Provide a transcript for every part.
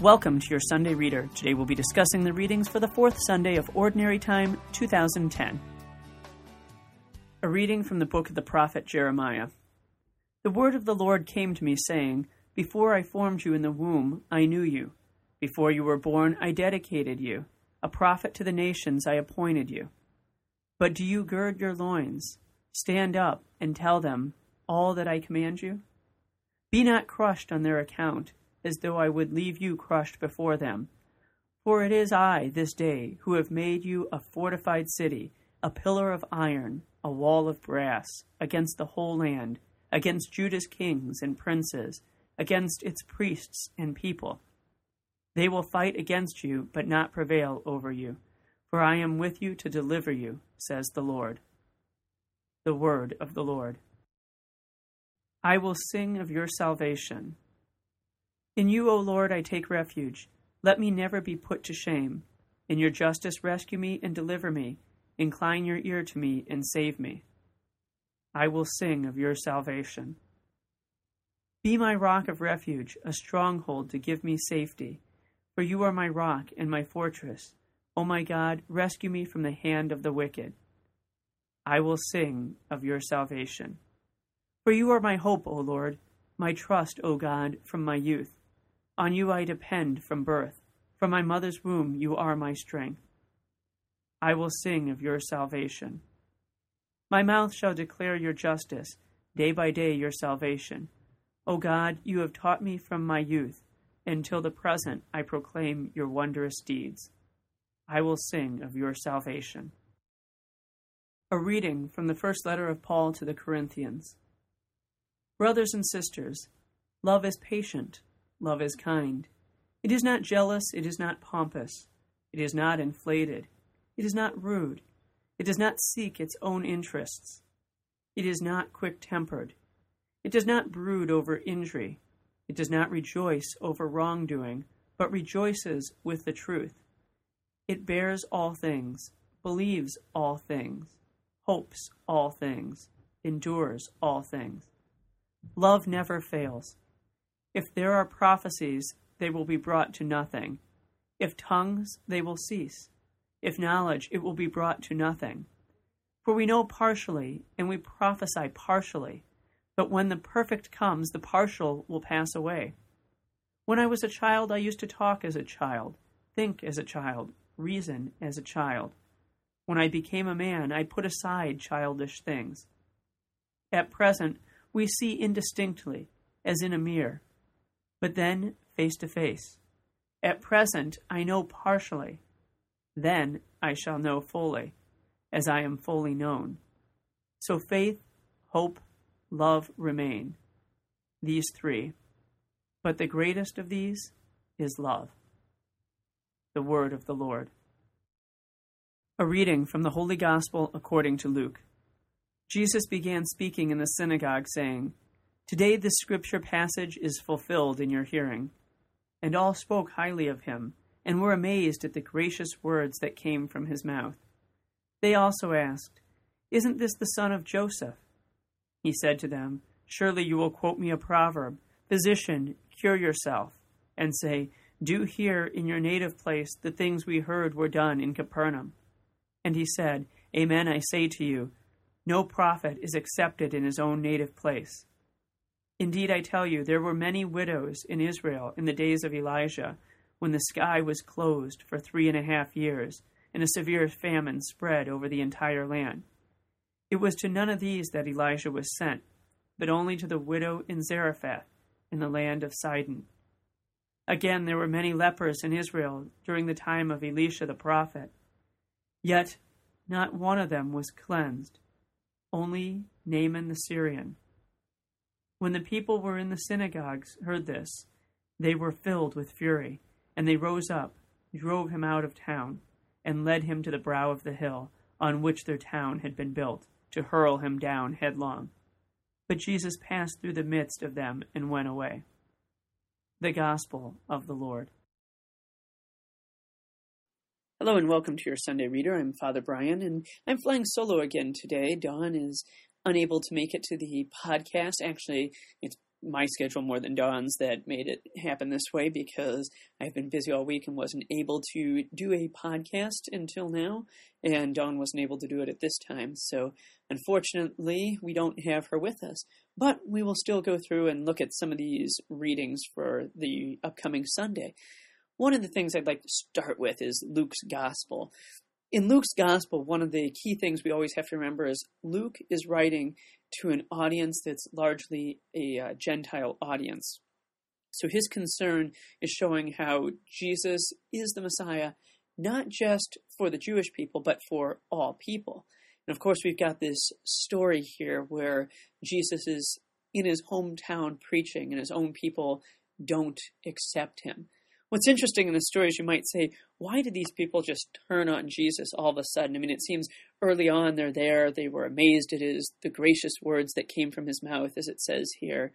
Welcome to your Sunday Reader. Today we'll be discussing the readings for the fourth Sunday of Ordinary Time 2010. A reading from the book of the prophet Jeremiah. The word of the Lord came to me, saying, Before I formed you in the womb, I knew you. Before you were born, I dedicated you. A prophet to the nations, I appointed you. But do you gird your loins? Stand up and tell them all that I command you? Be not crushed on their account as though I would leave you crushed before them. For it is I, this day, who have made you a fortified city, a pillar of iron, a wall of brass, against the whole land, against Judah's kings and princes, against its priests and people. They will fight against you, but not prevail over you, for I am with you to deliver you, says the Lord. The word of the Lord. I will sing of your salvation. In you, O Lord, I take refuge. Let me never be put to shame. In your justice, rescue me and deliver me. Incline your ear to me and save me. I will sing of your salvation. Be my rock of refuge, a stronghold to give me safety. For you are my rock and my fortress. O my God, rescue me from the hand of the wicked. I will sing of your salvation. For you are my hope, O Lord, my trust, O God, from my youth. On you I depend from birth. From my mother's womb you are my strength. I will sing of your salvation. My mouth shall declare your justice, day by day your salvation. O God, you have taught me from my youth. Until the present I proclaim your wondrous deeds. I will sing of your salvation. A reading from the first letter of Paul to the Corinthians. Brothers and sisters, love is patient. Love is kind. It is not jealous, it is not pompous, it is not inflated, it is not rude, it does not seek its own interests, it is not quick tempered, it does not brood over injury, it does not rejoice over wrongdoing, but rejoices with the truth. It bears all things, believes all things, hopes all things, endures all things. Love never fails. If there are prophecies, they will be brought to nothing. If tongues, they will cease. If knowledge, it will be brought to nothing. For we know partially, and we prophesy partially. But when the perfect comes, the partial will pass away. When I was a child, I used to talk as a child, think as a child, reason as a child. When I became a man, I put aside childish things. At present, we see indistinctly, as in a mirror but then face to face. At present, I know partially. Then I shall know fully, as I am fully known. So faith, hope, love remain. These three. But the greatest of these is love. The word of the Lord. A reading from the Holy Gospel according to Luke. Jesus began speaking in the synagogue, saying, Today this scripture passage is fulfilled in your hearing. And all spoke highly of him, and were amazed at the gracious words that came from his mouth. They also asked, Isn't this the son of Joseph? He said to them, Surely you will quote me a proverb, Physician, cure yourself, and say, Do here in your native place the things we heard were done in Capernaum. And he said, Amen, I say to you, no prophet is accepted in his own native place. Indeed, I tell you, there were many widows in Israel in the days of Elijah, when the sky was closed for three and a half years, and a severe famine spread over the entire land. It was to none of these that Elijah was sent, but only to the widow in Zarephath, in the land of Sidon. Again, there were many lepers in Israel during the time of Elisha the prophet. Yet not one of them was cleansed, only Naaman the Syrian. When the people were in the synagogues heard this, they were filled with fury, and they rose up, drove him out of town, and led him to the brow of the hill on which their town had been built, to hurl him down headlong. But Jesus passed through the midst of them and went away. The Gospel of the Lord. Hello and welcome to your Sunday Reader. I'm Father Brian, and I'm flying solo again today. Dawn is unable to make it to the podcast. Actually, it's my schedule more than Dawn's that made it happen this way because I've been busy all week and wasn't able to do a podcast until now, and Dawn wasn't able to do it at this time. So, unfortunately, we don't have her with us, but we will still go through and look at some of these readings for the upcoming Sunday. One of the things I'd like to start with is Luke's Gospel. In Luke's Gospel, one of the key things we always have to remember is Luke is writing to an audience that's largely a uh, Gentile audience. So his concern is showing how Jesus is the Messiah, not just for the Jewish people, but for all people. And of course, we've got this story here where Jesus is in his hometown preaching, and his own people don't accept him. What's interesting in the story is you might say, why did these people just turn on Jesus all of a sudden? I mean, it seems early on they're there, they were amazed at his the gracious words that came from his mouth, as it says here.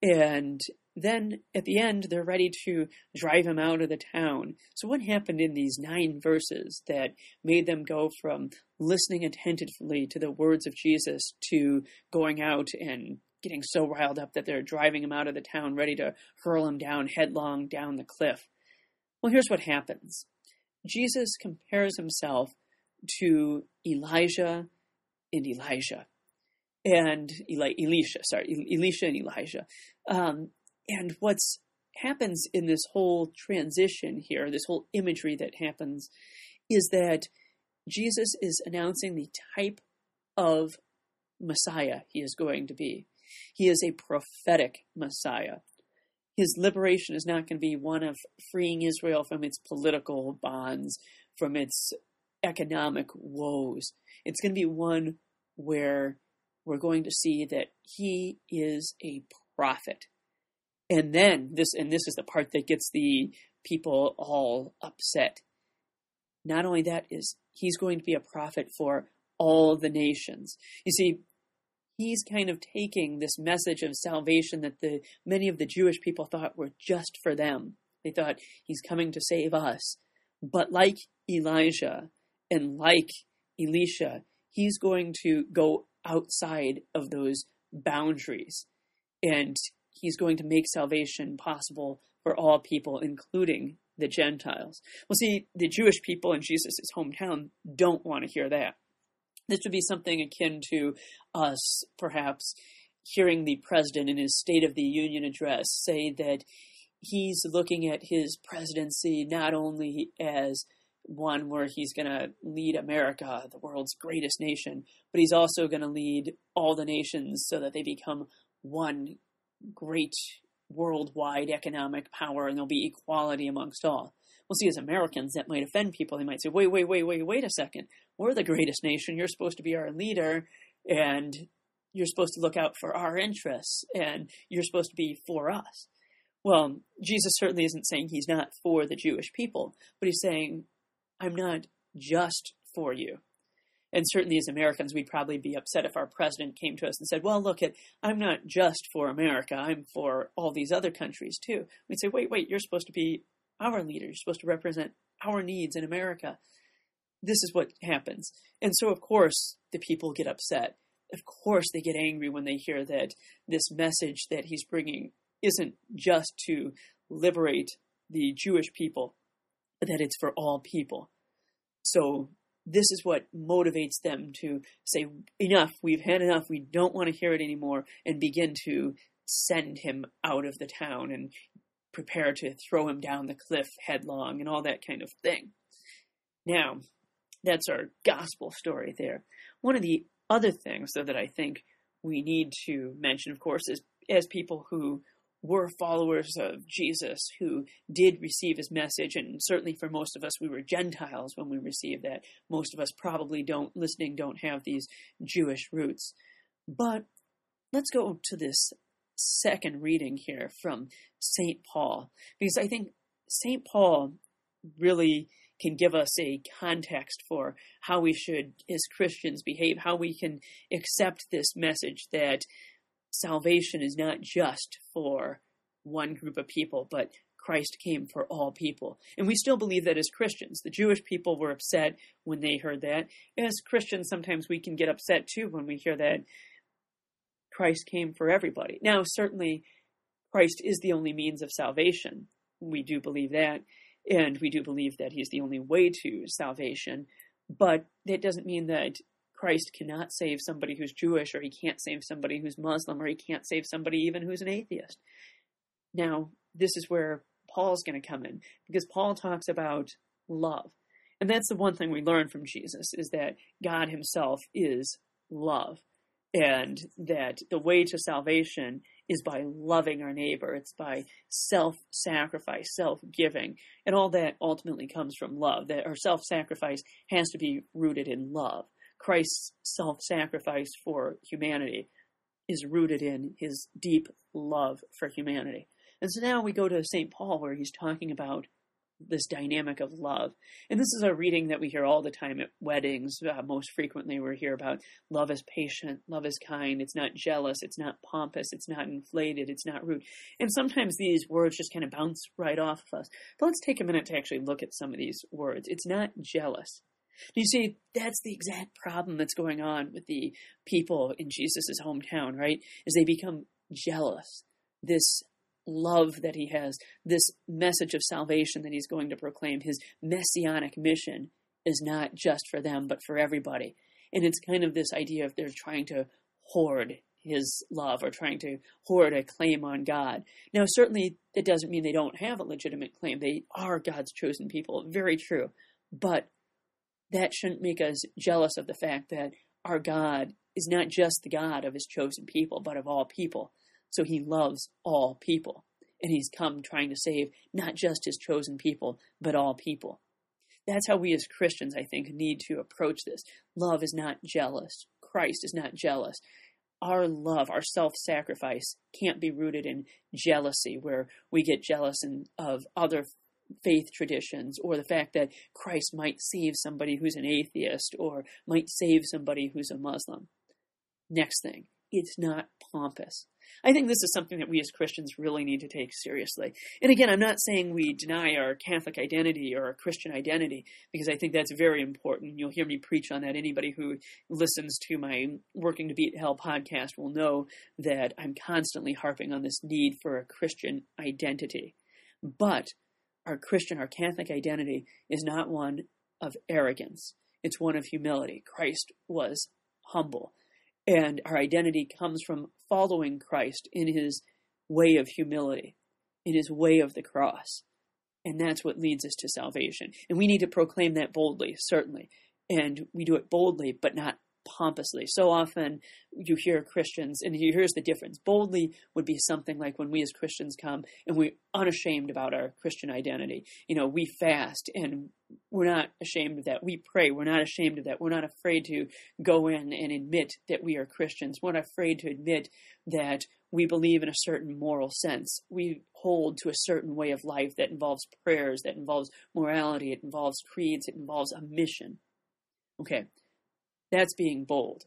And then at the end, they're ready to drive him out of the town. So, what happened in these nine verses that made them go from listening attentively to the words of Jesus to going out and getting so riled up that they're driving him out of the town, ready to hurl him down headlong down the cliff? Well, here's what happens Jesus compares himself to Elijah and Elijah. And Eli- Elisha, sorry, Elisha and Elijah. Um, and what's happens in this whole transition here, this whole imagery that happens, is that Jesus is announcing the type of Messiah he is going to be. He is a prophetic Messiah his liberation is not going to be one of freeing Israel from its political bonds, from its economic woes. It's going to be one where we're going to see that he is a prophet. And then this and this is the part that gets the people all upset. Not only that is he's going to be a prophet for all the nations. You see, he's kind of taking this message of salvation that the many of the Jewish people thought were just for them. They thought he's coming to save us. But like Elijah and like Elisha, he's going to go outside of those boundaries and he's going to make salvation possible for all people, including the Gentiles. Well, see, the Jewish people in Jesus' hometown don't want to hear that. This would be something akin to us, perhaps, hearing the president in his State of the Union address say that he's looking at his presidency not only as one where he's going to lead America, the world's greatest nation, but he's also going to lead all the nations so that they become one great worldwide economic power and there'll be equality amongst all. We'll see as Americans that might offend people. They might say, wait, wait, wait, wait, wait a second. We're the greatest nation. You're supposed to be our leader and you're supposed to look out for our interests and you're supposed to be for us. Well, Jesus certainly isn't saying he's not for the Jewish people, but he's saying, I'm not just for you. And certainly as Americans, we'd probably be upset if our president came to us and said, well, look, at, I'm not just for America, I'm for all these other countries too. We'd say, wait, wait, you're supposed to be our leader, you're supposed to represent our needs in America. This is what happens. And so, of course, the people get upset of course they get angry when they hear that this message that he's bringing isn't just to liberate the Jewish people, but that it's for all people. So this is what motivates them to say, enough, we've had enough, we don't want to hear it anymore, and begin to send him out of the town and prepare to throw him down the cliff headlong and all that kind of thing. Now, that's our gospel story there. One of the other things, though, that I think we need to mention, of course, is as people who were followers of Jesus, who did receive his message, and certainly for most of us, we were Gentiles when we received that. Most of us probably don't, listening, don't have these Jewish roots. But let's go to this second reading here from St. Paul, because I think St. Paul really can give us a context for how we should, as Christians, behave, how we can accept this message that salvation is not just for one group of people, but Christ came for all people. And we still believe that as Christians. The Jewish people were upset when they heard that. As Christians, sometimes we can get upset too when we hear that Christ came for everybody. Now, certainly, Christ is the only means of salvation. We do believe that, and we do believe that he's the only way to salvation. But that doesn't mean that Christ cannot save somebody who's Jewish, or he can't save somebody who's Muslim, or he can't save somebody even who's an atheist. Now, this is where Paul's going to come in, because Paul talks about love. And that's the one thing we learn from Jesus is that God himself is love. And that the way to salvation is by loving our neighbor. It's by self sacrifice, self giving. And all that ultimately comes from love. That our self sacrifice has to be rooted in love. Christ's self sacrifice for humanity is rooted in his deep love for humanity. And so now we go to St. Paul, where he's talking about this dynamic of love. And this is a reading that we hear all the time at weddings. Uh, most frequently, we hear about love is patient, love is kind, it's not jealous, it's not pompous, it's not inflated, it's not rude. And sometimes these words just kind of bounce right off of us. But let's take a minute to actually look at some of these words. It's not jealous. You see, that's the exact problem that's going on with the people in Jesus' hometown, right? Is they become jealous. This love that he has, this message of salvation that he's going to proclaim, his messianic mission is not just for them, but for everybody. And it's kind of this idea of they're trying to hoard his love or trying to hoard a claim on God. Now, certainly that doesn't mean they don't have a legitimate claim. They are God's chosen people. Very true. But that shouldn't make us jealous of the fact that our God is not just the God of his chosen people, but of all people. So he loves all people. And he's come trying to save not just his chosen people, but all people. That's how we as Christians, I think, need to approach this. Love is not jealous. Christ is not jealous. Our love, our self sacrifice, can't be rooted in jealousy, where we get jealous of other faith traditions or the fact that Christ might save somebody who's an atheist or might save somebody who's a Muslim. Next thing, it's not pompous. I think this is something that we as Christians really need to take seriously. And again, I'm not saying we deny our Catholic identity or our Christian identity, because I think that's very important. You'll hear me preach on that. Anybody who listens to my Working to Beat Hell podcast will know that I'm constantly harping on this need for a Christian identity. But our Christian, our Catholic identity is not one of arrogance, it's one of humility. Christ was humble. And our identity comes from following Christ in his way of humility, in his way of the cross. And that's what leads us to salvation. And we need to proclaim that boldly, certainly. And we do it boldly, but not pompously. So often you hear Christians, and here's the difference. Boldly would be something like when we as Christians come and we're unashamed about our Christian identity. You know, we fast and we're not ashamed of that. We pray. We're not ashamed of that. We're not afraid to go in and admit that we are Christians. We're not afraid to admit that we believe in a certain moral sense. We hold to a certain way of life that involves prayers, that involves morality, it involves creeds, it involves a mission. Okay, that's being bold.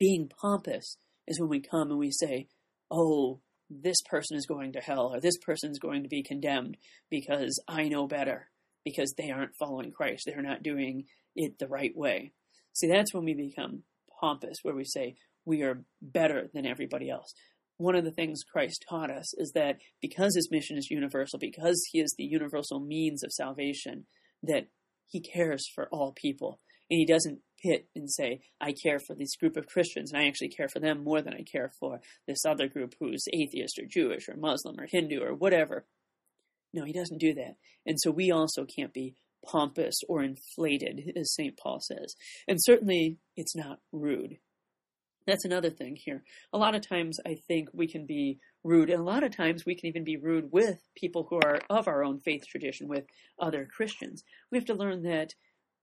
Being pompous is when we come and we say, oh, this person is going to hell or this person is going to be condemned because I know better, because they aren't following Christ. They're not doing it the right way. See, that's when we become pompous, where we say we are better than everybody else. One of the things Christ taught us is that because his mission is universal, because he is the universal means of salvation, that he cares for all people. And he doesn't pit and say, I care for this group of Christians, and I actually care for them more than I care for this other group who's atheist or Jewish or Muslim or Hindu or whatever. No, he doesn't do that. And so we also can't be pompous or inflated, as St. Paul says. And certainly it's not rude. That's another thing here. A lot of times I think we can be rude, and a lot of times we can even be rude with people who are of our own faith tradition, with other Christians. We have to learn that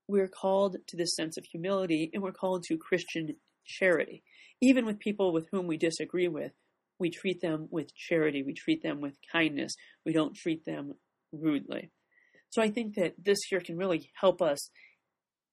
we're called to this sense of humility and we're called to Christian charity. Even with people with whom we disagree with, we treat them with charity, we treat them with kindness, we don't treat them rudely. So I think that this here can really help us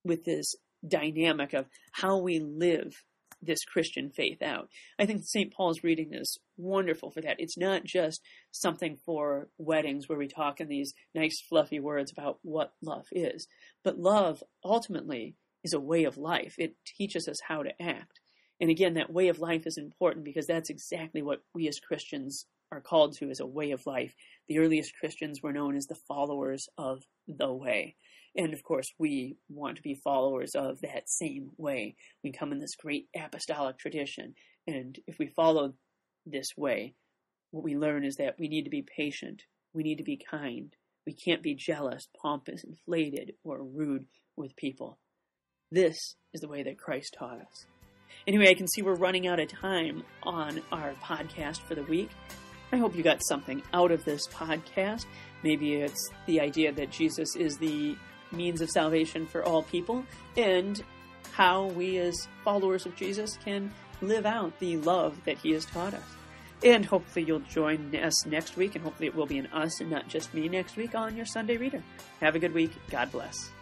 with this dynamic of how we live this Christian faith out. I think St. Paul's reading is wonderful for that. It's not just something for weddings where we talk in these nice, fluffy words about what love is, but love ultimately is a way of life. It teaches us how to act. And again, that way of life is important because that's exactly what we as Christians are called to as a way of life. The earliest Christians were known as the followers of the way. And of course, we want to be followers of that same way. We come in this great apostolic tradition. And if we follow this way, what we learn is that we need to be patient, we need to be kind, we can't be jealous, pompous, inflated, or rude with people. This is the way that Christ taught us. Anyway, I can see we're running out of time on our podcast for the week. I hope you got something out of this podcast. Maybe it's the idea that Jesus is the means of salvation for all people and how we as followers of Jesus can live out the love that he has taught us. And hopefully you'll join us next week, and hopefully it will be an us and not just me next week on your Sunday Reader. Have a good week. God bless.